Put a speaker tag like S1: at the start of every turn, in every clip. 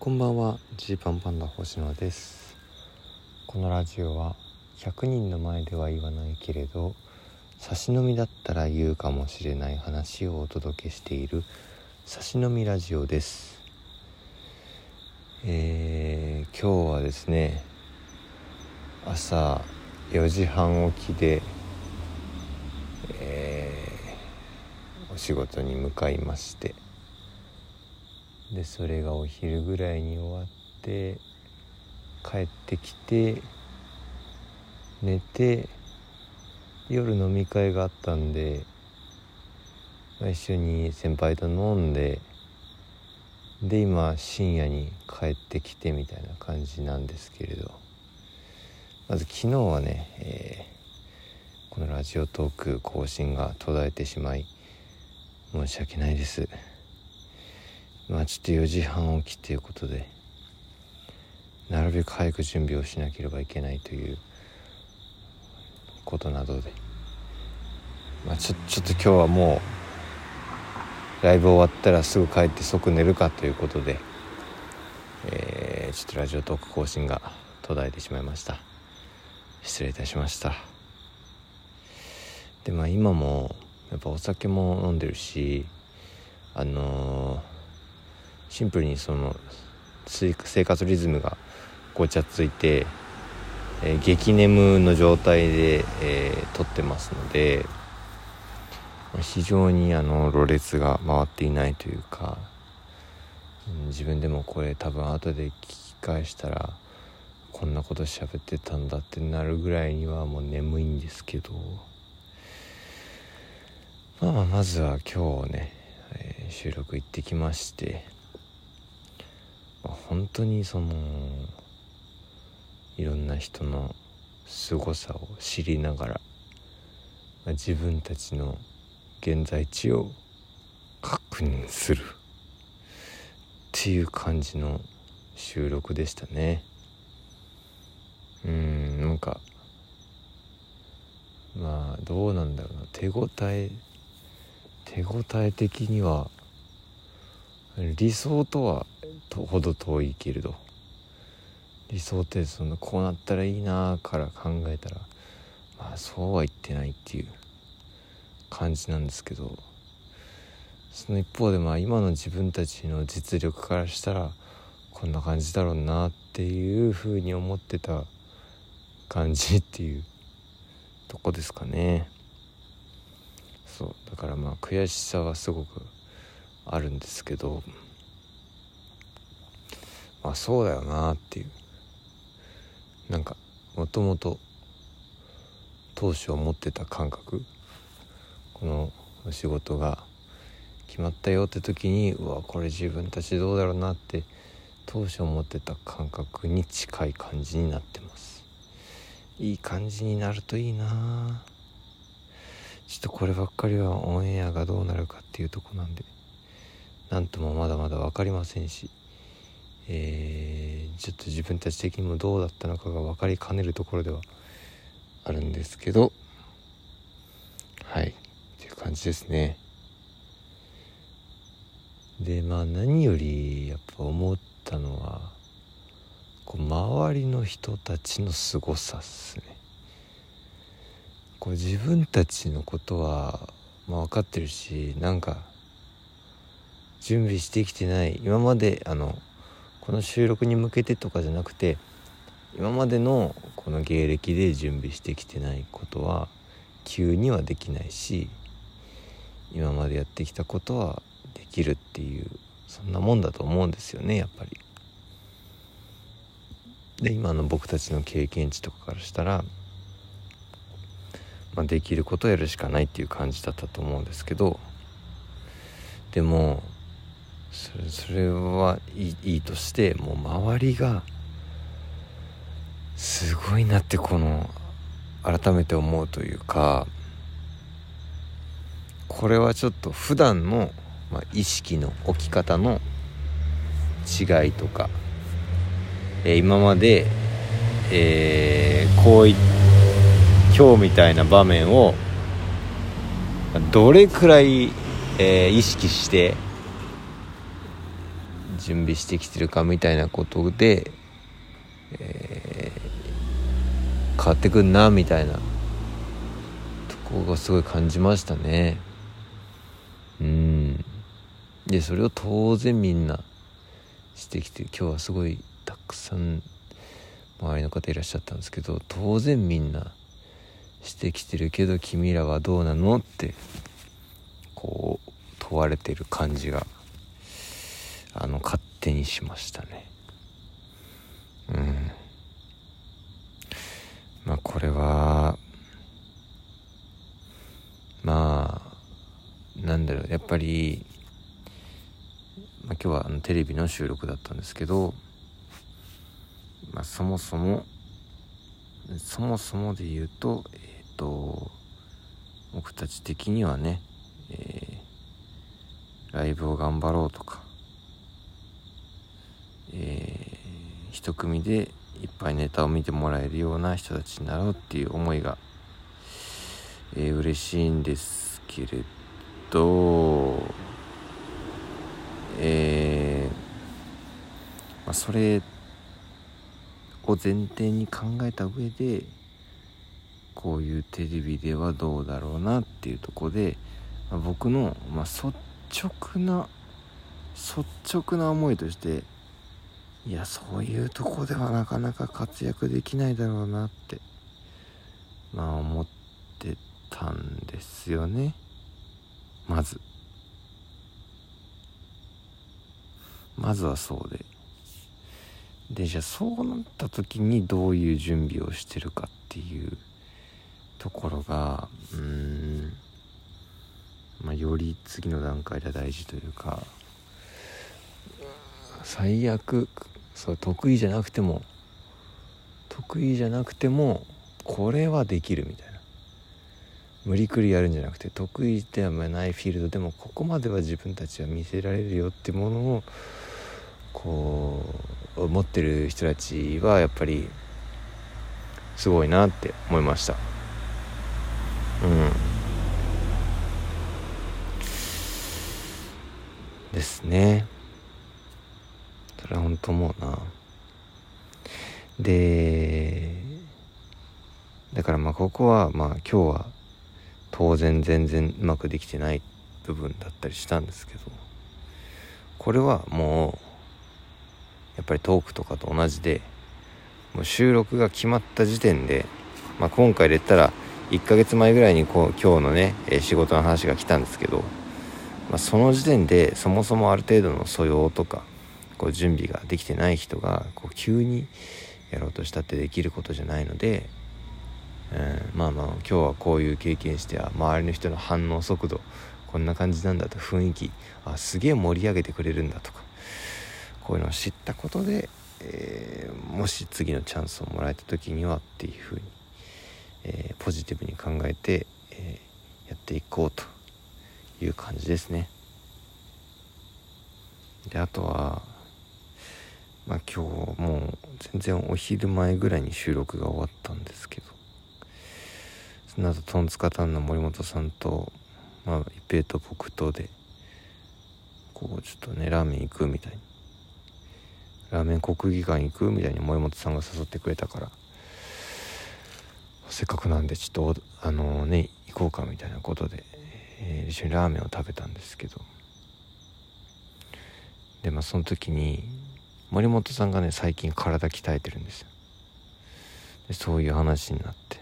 S1: こんばんは。ジーパンパンダ星野です。このラジオは100人の前では言わないけれど差し飲みだったら言うかもしれない話をお届けしている差し飲みラジオです。えー、今日はですね朝4時半起きでえー、お仕事に向かいましてでそれがお昼ぐらいに終わって帰ってきて寝て夜飲み会があったんで、まあ、一緒に先輩と飲んでで今深夜に帰ってきてみたいな感じなんですけれどまず昨日はね、えー、このラジオトーク更新が途絶えてしまい申し訳ないです。まあちょっと4時半起きということでなるべく早く準備をしなければいけないということなどで、まあ、ちょちょっと今日はもうライブ終わったらすぐ帰って即寝るかということで、えー、ちょっとラジオトーク更新が途絶えてしまいました。失礼いたしました。でまあ今もやっぱお酒も飲んでるしあのーシンプルにその生活リズムがごちゃついて、えー、激眠の状態で、えー、撮ってますので非常にあのろれつが回っていないというか、うん、自分でもこれ多分後で聞き返したらこんなこと喋ってたんだってなるぐらいにはもう眠いんですけどまあまずは今日ね、えー、収録行ってきまして本当にそのいろんな人の凄さを知りながら、自分たちの現在地を確認する。っていう感じの収録でしたね。うんなんかまあどうなんだろうな。手応え手応え的には理想とはほど遠いけれど。理想ってそのこうなったらいいなから考えたらまあそうは言ってないっていう感じなんですけど。その一方でまあ今の自分たちの実力からしたらこんな感じだろうなっていうふうに思ってた感じっていうとこですかね。そう。だからまあ悔しさはすごくあるんですけど。あそうだよなっていう。なんかもともと当初思ってた感覚。この仕事が決まったよって時にうわこれ自分たちどうだろうなって当初思ってた感覚に近い感じになってます。いい感じになるといいな。ちょっとこればっかりはオンエアがどうなるかっていうとこなんでなんともまだまだ分かりませんし。えー、ちょっと自分たち的にもどうだったのかが分かりかねるところではあるんですけどはいっていう感じですね。でまあ何よりやっぱ思ったのはこう周りの人たちの凄さっすね。こう自分たちのことは、まあ、分かってるしなんか準備してきてない今まであのこの収録に向けてとかじゃなくて今までのこの芸歴で準備してきてないことは急にはできないし今までやってきたことはできるっていうそんなもんだと思うんですよねやっぱり。で今の僕たちの経験値とかからしたら、まあ、できることをやるしかないっていう感じだったと思うんですけどでもそれそれはいいいいとしてもう周りがすごいなってこの改めて思うというかこれはちょっと普段のまあ、意識の置き方の違いとか、えー、今まで、えー、こうい今日みたいな場面をどれくらい、えー、意識して準備してきてるかみたいなことで、えー、変わってくんなみたいなとこがすごい感じましたね。うん。でそれを当然みんなしてきて今日はすごいたくさん周りの方いらっしゃったんですけど当然みんなしてきてるけど君らはどうなのってこう問われてる感じがあの勝手にしましたね。うん。まあこれはまあなんだろう。やっぱり、まあ、今日はあのテレビの収録だったんですけど、まあ、そもそもそもそもで言うとえっ、ー、と僕たち的にはね、えー、ライブを頑張ろうとかえー、一組でいっぱいネタを見てもらえるような人たちになろうっていう思いが、えー、嬉しいんですけれど、えー、まあ、それを前提に考えた上でこういうテレビではどうだろうなっていうとこで、まあ、僕の、まあ、率直な率直な思いとしていやそういうとこではなかなか活躍できないだろうなってまあ思ってたんですよね。まず。まずはそうで。でじゃあそうなった時にどういう準備をしてるかっていうところがうん。まあより次の段階で大事というか最悪。そう得意じゃなくても。得意じゃなくてもこれはできるみたいな。無理くりやるんじゃなくて得意ではないフィールドでもここまでは自分たちは見せられるよってものをこう持ってる人たちはやっぱりすごいなって思いました。うん。ですね。れは本当思うな。でだからまあここはまあ今日は当然全然うまくできてない部分だったりしたんですけどこれはもうやっぱりトークとかと同じでもう収録が決まった時点で、まあ、今回で言ったら1ヶ月前ぐらいにこう今日のね仕事の話が来たんですけど、まあ、その時点でそもそもある程度の素養とかこう準備ができてない人がこう急にやろうとしたってできることじゃないので、うん、まあまあ今日はこういう経験しては周りの人の反応速度こんな感じなんだと雰囲気あすげえ盛り上げてくれるんだとかこういうのを知ったことで、えー、もし次のチャンスをもらえた時にはっていうふうに、えー、ポジティブに考えて、えー、やっていこうという感じですね。であとはまあ今日もう全然お昼前ぐらいに収録が終わったんですけどその後トンツカタンの森本さんとまあ一平と僕とでこうちょっとねラーメン行くみたいにラーメン国技館行くみたいに森本さんが誘ってくれたからせっかくなんでちょっとあのね行こうかみたいなことで、えー、一緒にラーメンを食べたんですけど。でまあその時に森本さんがね最近体鍛えてるんですよ。でそういう話になって。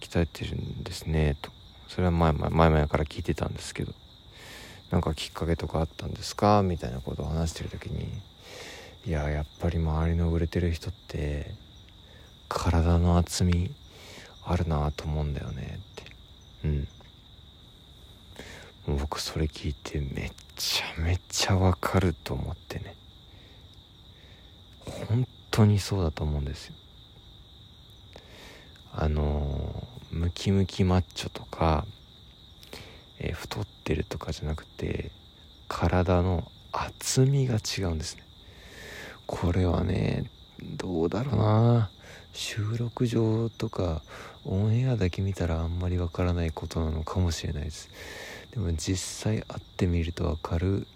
S1: 鍛えてるんですねと。それは前々前々から聞いてたんですけど。なんかきっかけとかあったんですか？みたいなことを話してる時にいややっぱり周りの売れてる人って体の厚みあるなと思うんだよねって。うん。僕それ聞いてめっちゃめちゃわかると思ってね。本当にそうだと思うんですよ。あのムキムキマッチョとか、えー、太ってるとかじゃなくて体の厚みが違うんですね。これはねどうだろうな。収録上とかオンエアだけ見たらあんまりわからないことなのかもしれないです。でも実際会ってみると分かる、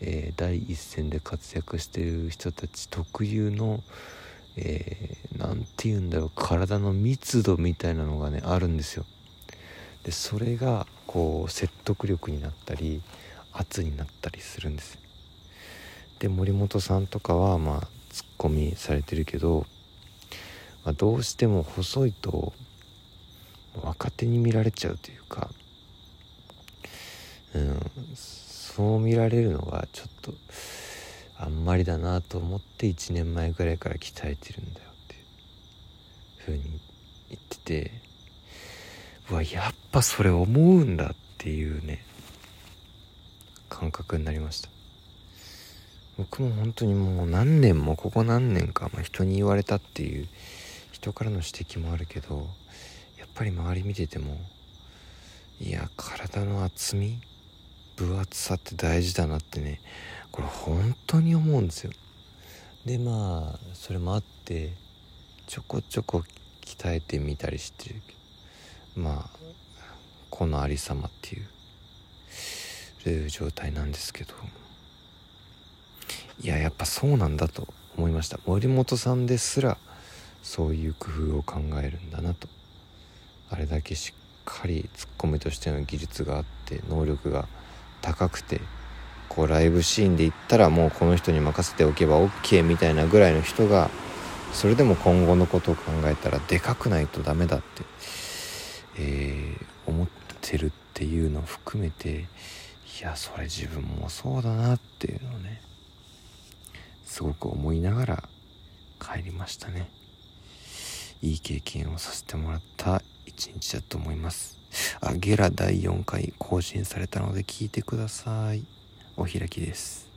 S1: えー、第一線で活躍してる人たち特有の何、えー、て言うんだろう。体の密度みたいなのがねあるんですよ。でそれがこう説得力になったり圧になったりするんですで森本さんとかはまあツッコミされてるけど、まあ、どうしても細いと若手に見られちゃうというか、うん、そう見られるのがちょっとあんまりだなと思って1年前ぐらいから鍛えてるんだよっていうふうに言っててうわやっぱそれ思うんだっていうね感覚になりました。僕も本当にもう何年もここ何年か、まあ、人に言われたっていう人からの指摘もあるけどやっぱり周り見ててもいや体の厚み分厚さって大事だなってねこれ本当に思うんですよ。でまあそれもあってちょこちょこ鍛えてみたりしてるまあこのありさまっていう状態なんですけど。いややっぱそうなんだと思いました。森本さんですらそういう工夫を考えるんだなと。あれだけしっかりツッコミとしての技術があって能力が高くてこうライブシーンで言ったらもうこの人に任せておけば OK みたいなぐらいの人がそれでも今後のことを考えたらでかくないとダメだって、えー、思ってるっていうのを含めていやそれ自分もそうだなっていうのをねすごく思いながら帰りましたね。いい経験をさせてもらった一日だと思います。あゲラ第4回更新されたので聞いてください。お開きです。